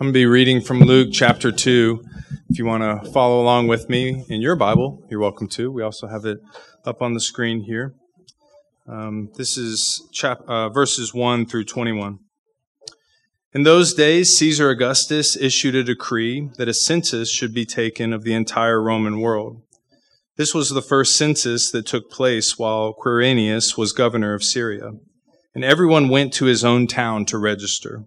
I'm going to be reading from Luke chapter 2. If you want to follow along with me in your Bible, you're welcome to. We also have it up on the screen here. Um, this is chap- uh, verses 1 through 21. In those days, Caesar Augustus issued a decree that a census should be taken of the entire Roman world. This was the first census that took place while Quirinius was governor of Syria, and everyone went to his own town to register.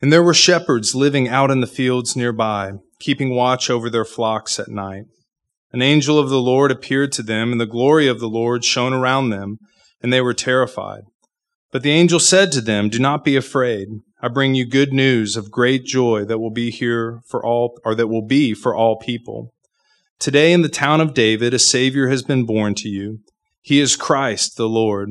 And there were shepherds living out in the fields nearby, keeping watch over their flocks at night. An angel of the Lord appeared to them, and the glory of the Lord shone around them, and they were terrified. But the angel said to them, Do not be afraid. I bring you good news of great joy that will be here for all, or that will be for all people. Today in the town of David, a Savior has been born to you. He is Christ the Lord.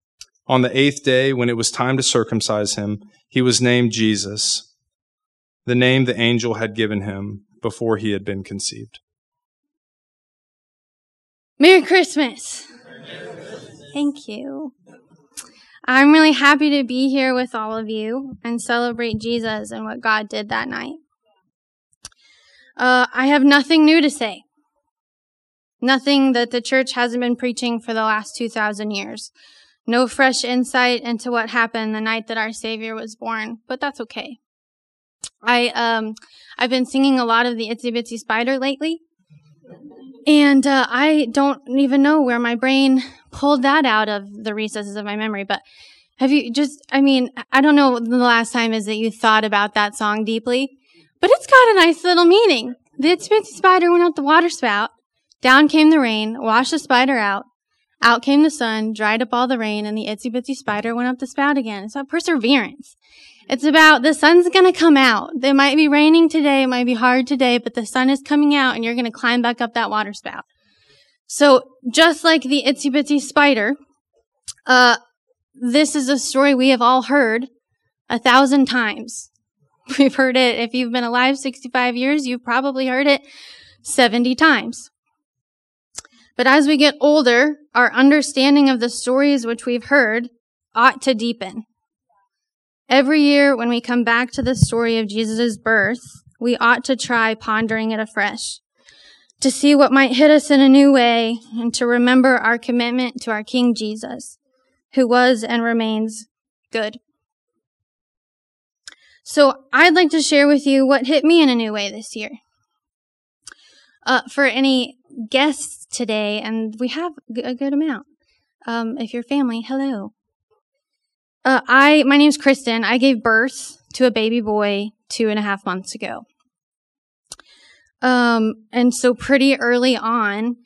On the eighth day, when it was time to circumcise him, he was named Jesus, the name the angel had given him before he had been conceived. Merry Christmas. Thank you. I'm really happy to be here with all of you and celebrate Jesus and what God did that night. Uh, I have nothing new to say. Nothing that the church hasn't been preaching for the last 2,000 years. No fresh insight into what happened the night that our Savior was born, but that's okay. I, um, I've been singing a lot of the Itsy Bitsy Spider lately. And, uh, I don't even know where my brain pulled that out of the recesses of my memory, but have you just, I mean, I don't know the last time is that you thought about that song deeply, but it's got a nice little meaning. The Itsy Bitsy Spider went out the water spout. Down came the rain, washed the spider out. Out came the sun, dried up all the rain, and the itsy bitsy spider went up the spout again. It's about perseverance. It's about the sun's gonna come out. It might be raining today, it might be hard today, but the sun is coming out and you're gonna climb back up that water spout. So, just like the itsy bitsy spider, uh, this is a story we have all heard a thousand times. We've heard it, if you've been alive 65 years, you've probably heard it 70 times. But as we get older, our understanding of the stories which we've heard ought to deepen. Every year when we come back to the story of Jesus' birth, we ought to try pondering it afresh, to see what might hit us in a new way, and to remember our commitment to our King Jesus, who was and remains good. So I'd like to share with you what hit me in a new way this year. Uh, for any guests today, and we have a good amount. Um, if you're family, hello. Uh, I, my name's Kristen. I gave birth to a baby boy two and a half months ago. Um, and so pretty early on,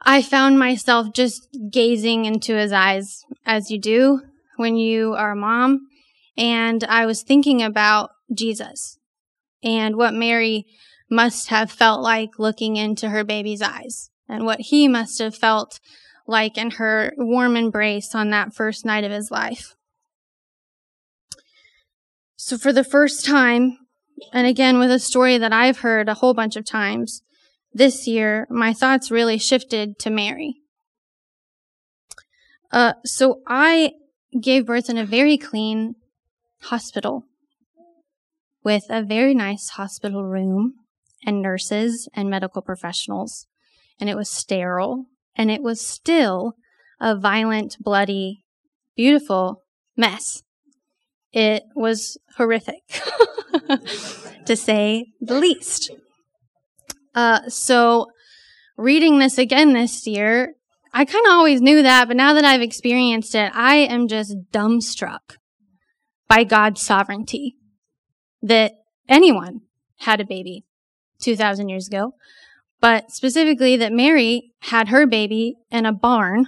I found myself just gazing into his eyes as you do when you are a mom. And I was thinking about Jesus and what Mary must have felt like looking into her baby's eyes and what he must have felt like in her warm embrace on that first night of his life. So for the first time, and again, with a story that I've heard a whole bunch of times, this year, my thoughts really shifted to Mary. Uh, so I gave birth in a very clean hospital with a very nice hospital room and nurses and medical professionals. And it was sterile and it was still a violent, bloody, beautiful mess. It was horrific, to say the least. Uh, so reading this again this year, I kind of always knew that, but now that I've experienced it, I am just dumbstruck by God's sovereignty that anyone had a baby 2,000 years ago, but specifically that Mary had her baby in a barn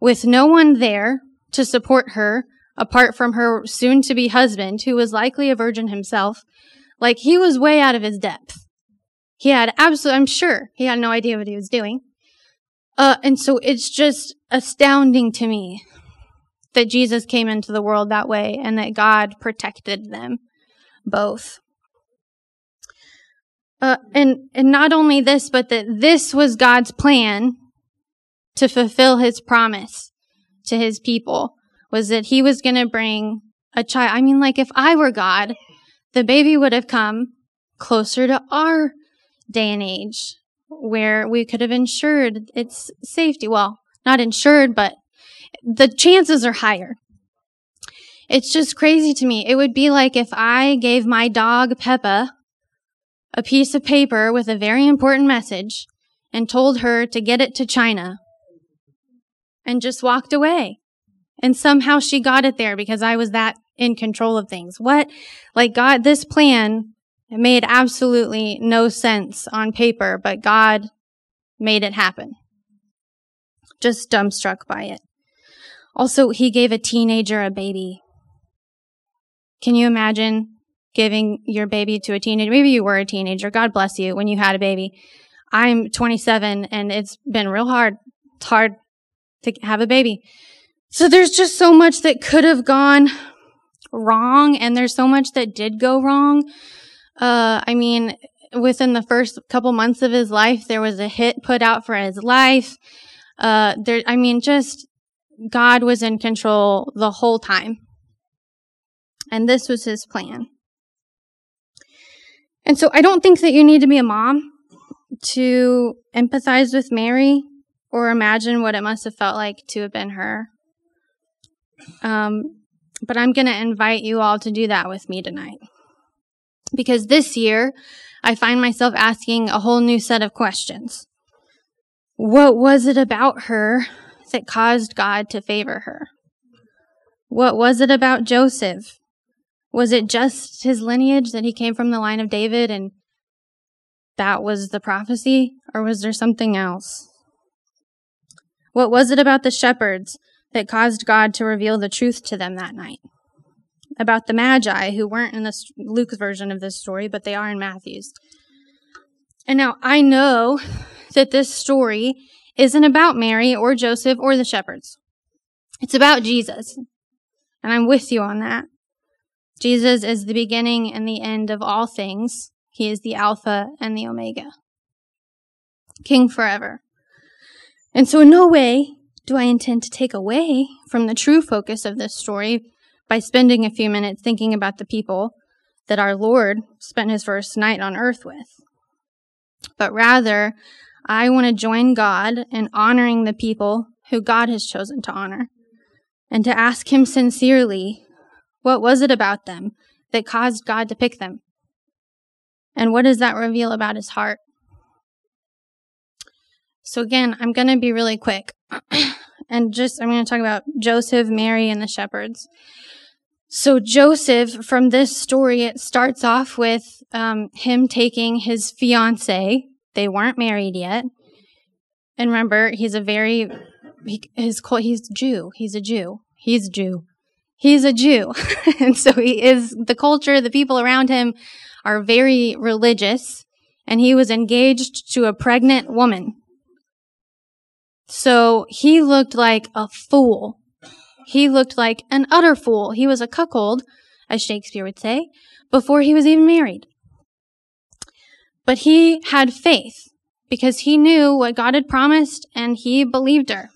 with no one there to support her apart from her soon to be husband, who was likely a virgin himself. Like he was way out of his depth. He had absolutely, I'm sure he had no idea what he was doing. Uh, and so it's just astounding to me that Jesus came into the world that way and that God protected them both. Uh, and, and not only this, but that this was God's plan to fulfill his promise to his people was that he was going to bring a child. I mean, like if I were God, the baby would have come closer to our day and age where we could have ensured its safety. Well, not insured, but the chances are higher. It's just crazy to me. It would be like if I gave my dog Peppa a piece of paper with a very important message and told her to get it to China and just walked away. And somehow she got it there because I was that in control of things. What? Like God, this plan made absolutely no sense on paper, but God made it happen. Just dumbstruck by it. Also, he gave a teenager a baby. Can you imagine giving your baby to a teenager? Maybe you were a teenager. God bless you when you had a baby. I'm 27 and it's been real hard. It's hard to have a baby. So there's just so much that could have gone wrong and there's so much that did go wrong. Uh, I mean, within the first couple months of his life, there was a hit put out for his life. Uh, there, I mean, just God was in control the whole time. And this was his plan. And so I don't think that you need to be a mom to empathize with Mary or imagine what it must have felt like to have been her. Um, but I'm going to invite you all to do that with me tonight. Because this year, I find myself asking a whole new set of questions. What was it about her that caused God to favor her? What was it about Joseph? Was it just his lineage that he came from the line of David and that was the prophecy? Or was there something else? What was it about the shepherds that caused God to reveal the truth to them that night? about the Magi who weren't in the Luke's version of this story, but they are in Matthew's. And now I know that this story isn't about Mary or Joseph or the shepherds. It's about Jesus. And I'm with you on that. Jesus is the beginning and the end of all things. He is the Alpha and the Omega. King forever. And so in no way do I intend to take away from the true focus of this story by spending a few minutes thinking about the people that our Lord spent his first night on earth with. But rather, I want to join God in honoring the people who God has chosen to honor and to ask him sincerely, what was it about them that caused God to pick them? And what does that reveal about his heart? So again, I'm going to be really quick and just, I'm going to talk about Joseph, Mary, and the shepherds. So Joseph, from this story, it starts off with um, him taking his fiance. They weren't married yet, and remember, he's a very he, his he's Jew. He's a Jew. He's Jew. He's a Jew, and so he is. The culture, the people around him, are very religious, and he was engaged to a pregnant woman. So he looked like a fool he looked like an utter fool. He was a cuckold as Shakespeare would say, before he was even married. But he had faith because he knew what God had promised and he believed her.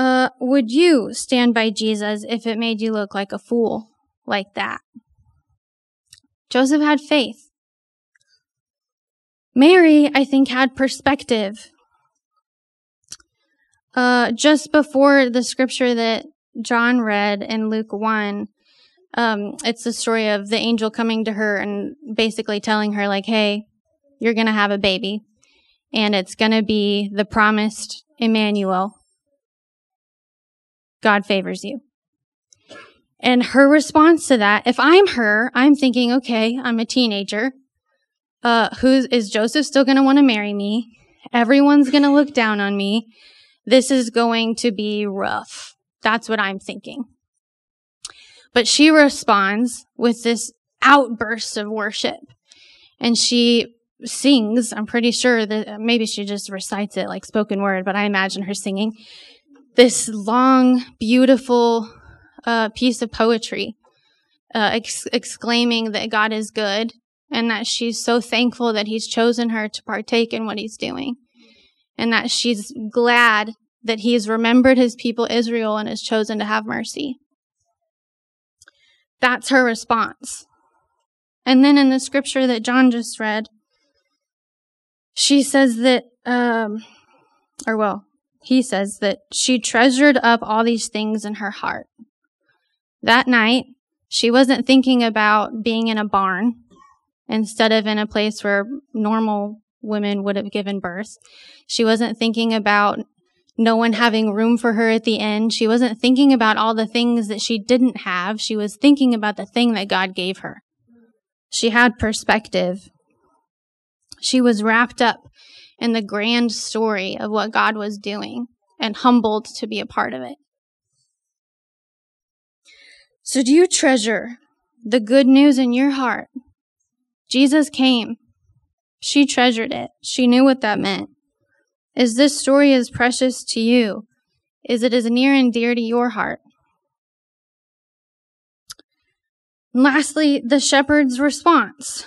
Uh, would you stand by Jesus if it made you look like a fool like that? Joseph had faith. Mary, I think, had perspective. Uh, just before the scripture that John read in Luke 1, um, it's the story of the angel coming to her and basically telling her, like, hey, you're going to have a baby, and it's going to be the promised Emmanuel. God favors you. And her response to that, if I'm her, I'm thinking, okay, I'm a teenager. Uh, who is Joseph still going to want to marry me? Everyone's going to look down on me. This is going to be rough. That's what I'm thinking. But she responds with this outburst of worship. And she sings, I'm pretty sure that maybe she just recites it like spoken word, but I imagine her singing this long, beautiful uh, piece of poetry, uh, ex- exclaiming that God is good and that she's so thankful that He's chosen her to partake in what He's doing, and that she's glad that He has remembered His people Israel and has chosen to have mercy. That's her response. And then in the scripture that John just read, she says that, um, or well, he says that she treasured up all these things in her heart. That night, she wasn't thinking about being in a barn instead of in a place where normal women would have given birth. She wasn't thinking about no one having room for her at the end. She wasn't thinking about all the things that she didn't have. She was thinking about the thing that God gave her. She had perspective. She was wrapped up in the grand story of what God was doing and humbled to be a part of it. So do you treasure the good news in your heart? Jesus came. She treasured it. She knew what that meant. Is this story as precious to you? Is it as near and dear to your heart? And lastly, the shepherd's response.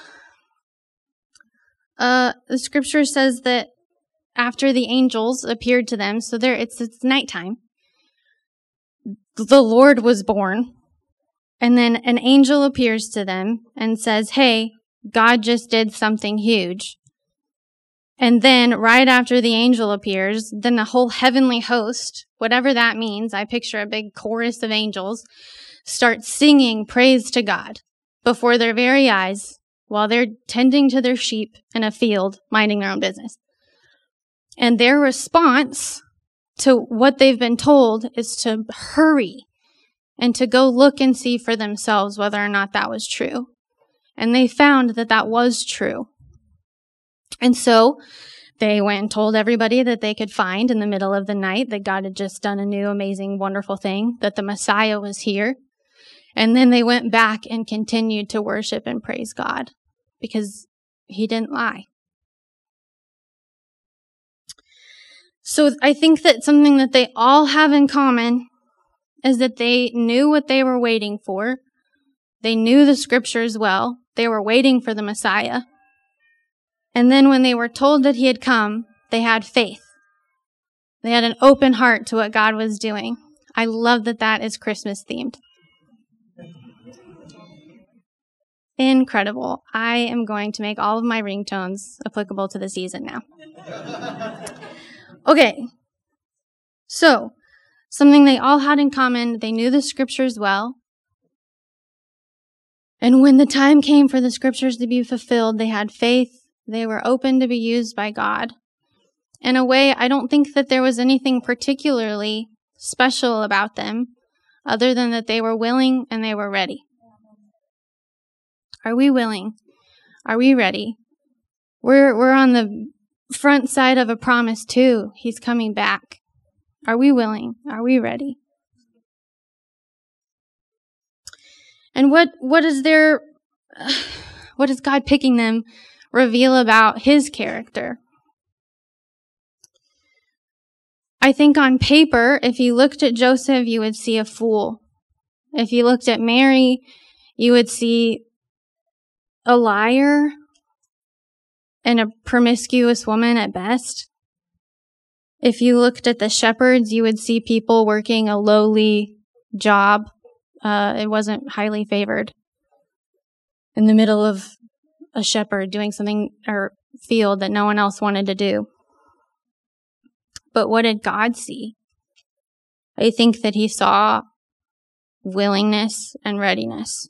Uh, the scripture says that after the angels appeared to them, so there it's it's nighttime. The Lord was born, and then an angel appears to them and says, "Hey, God just did something huge." And then right after the angel appears, then the whole heavenly host, whatever that means, I picture a big chorus of angels, start singing praise to God before their very eyes while they're tending to their sheep in a field, minding their own business. And their response to what they've been told is to hurry and to go look and see for themselves whether or not that was true. And they found that that was true. And so they went and told everybody that they could find in the middle of the night that God had just done a new, amazing, wonderful thing, that the Messiah was here. And then they went back and continued to worship and praise God because he didn't lie. So I think that something that they all have in common is that they knew what they were waiting for. They knew the scriptures well. They were waiting for the Messiah. And then when they were told that he had come, they had faith. They had an open heart to what God was doing. I love that that is Christmas themed. Incredible. I am going to make all of my ringtones applicable to the season now. okay. So, something they all had in common, they knew the scriptures well. And when the time came for the scriptures to be fulfilled, they had faith. They were open to be used by God. In a way, I don't think that there was anything particularly special about them other than that they were willing and they were ready. Are we willing? Are we ready? We're, we're on the front side of a promise too. He's coming back. Are we willing? Are we ready? And what, what is there, what is God picking them reveal about his character? I think on paper, if you looked at Joseph, you would see a fool. If you looked at Mary, you would see a liar and a promiscuous woman at best. If you looked at the shepherds, you would see people working a lowly job. Uh, it wasn't highly favored. In the middle of a shepherd doing something or field that no one else wanted to do. But what did God see? I think that he saw willingness and readiness.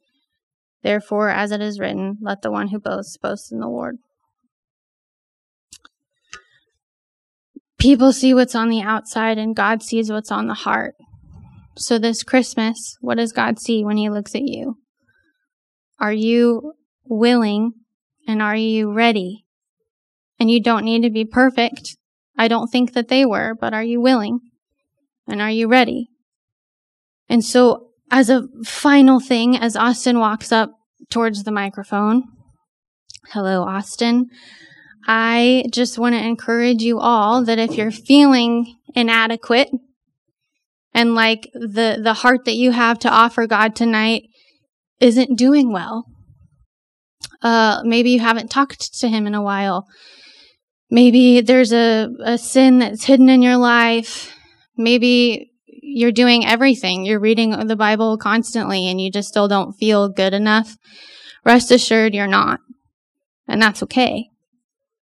Therefore, as it is written, let the one who boasts boast in the Lord. People see what's on the outside and God sees what's on the heart. So this Christmas, what does God see when he looks at you? Are you willing and are you ready? And you don't need to be perfect. I don't think that they were, but are you willing? And are you ready? And so as a final thing, as Austin walks up towards the microphone, hello, Austin. I just want to encourage you all that if you're feeling inadequate and like the, the heart that you have to offer God tonight isn't doing well, uh, maybe you haven't talked to him in a while. Maybe there's a, a sin that's hidden in your life. Maybe you're doing everything. You're reading the Bible constantly and you just still don't feel good enough. Rest assured you're not. And that's okay.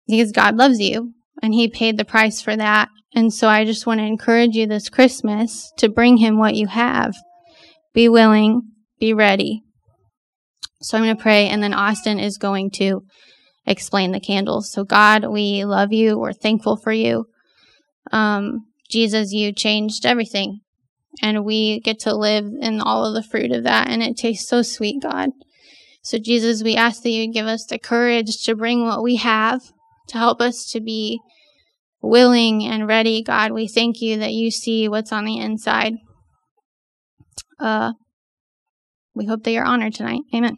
Because God loves you and He paid the price for that. And so I just want to encourage you this Christmas to bring Him what you have. Be willing, be ready. So I'm going to pray and then Austin is going to explain the candles. So God, we love you. We're thankful for you. Um, Jesus, you changed everything and we get to live in all of the fruit of that. And it tastes so sweet, God. So, Jesus, we ask that you give us the courage to bring what we have to help us to be willing and ready. God, we thank you that you see what's on the inside. Uh, we hope that you're honored tonight. Amen.